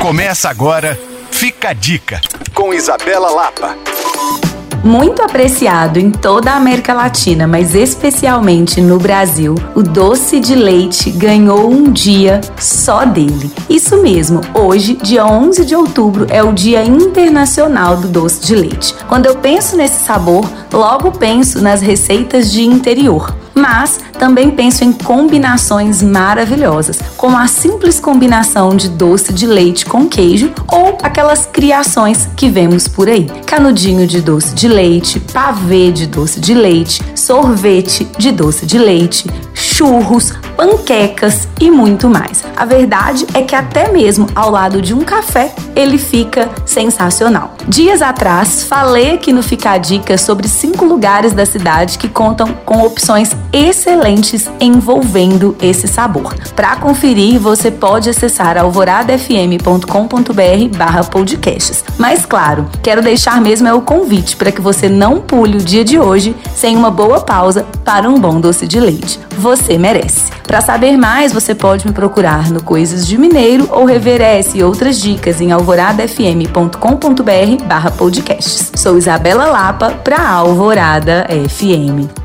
Começa agora, fica a dica, com Isabela Lapa. Muito apreciado em toda a América Latina, mas especialmente no Brasil, o doce de leite ganhou um dia só dele. Isso mesmo, hoje, dia 11 de outubro, é o Dia Internacional do Doce de Leite. Quando eu penso nesse sabor, logo penso nas receitas de interior mas também penso em combinações maravilhosas, como a simples combinação de doce de leite com queijo ou aquelas criações que vemos por aí: canudinho de doce de leite, pavê de doce de leite, sorvete de doce de leite, churros, panquecas e muito mais. A verdade é que até mesmo ao lado de um café ele fica sensacional. Dias atrás falei aqui no Fica a Dica sobre cinco lugares da cidade que contam com opções excelentes envolvendo esse sabor. Para conferir, você pode acessar alvoradafm.com.br/barra podcasts. Mas claro, quero deixar mesmo é o convite para que você não pule o dia de hoje sem uma boa pausa para um bom doce de leite. Você merece. Para saber mais, você pode me procurar no Coisas de Mineiro ou rever essa e outras dicas em alvoradafm.com.br/barra podcasts. Sou Isabela Lapa para Alvorada FM.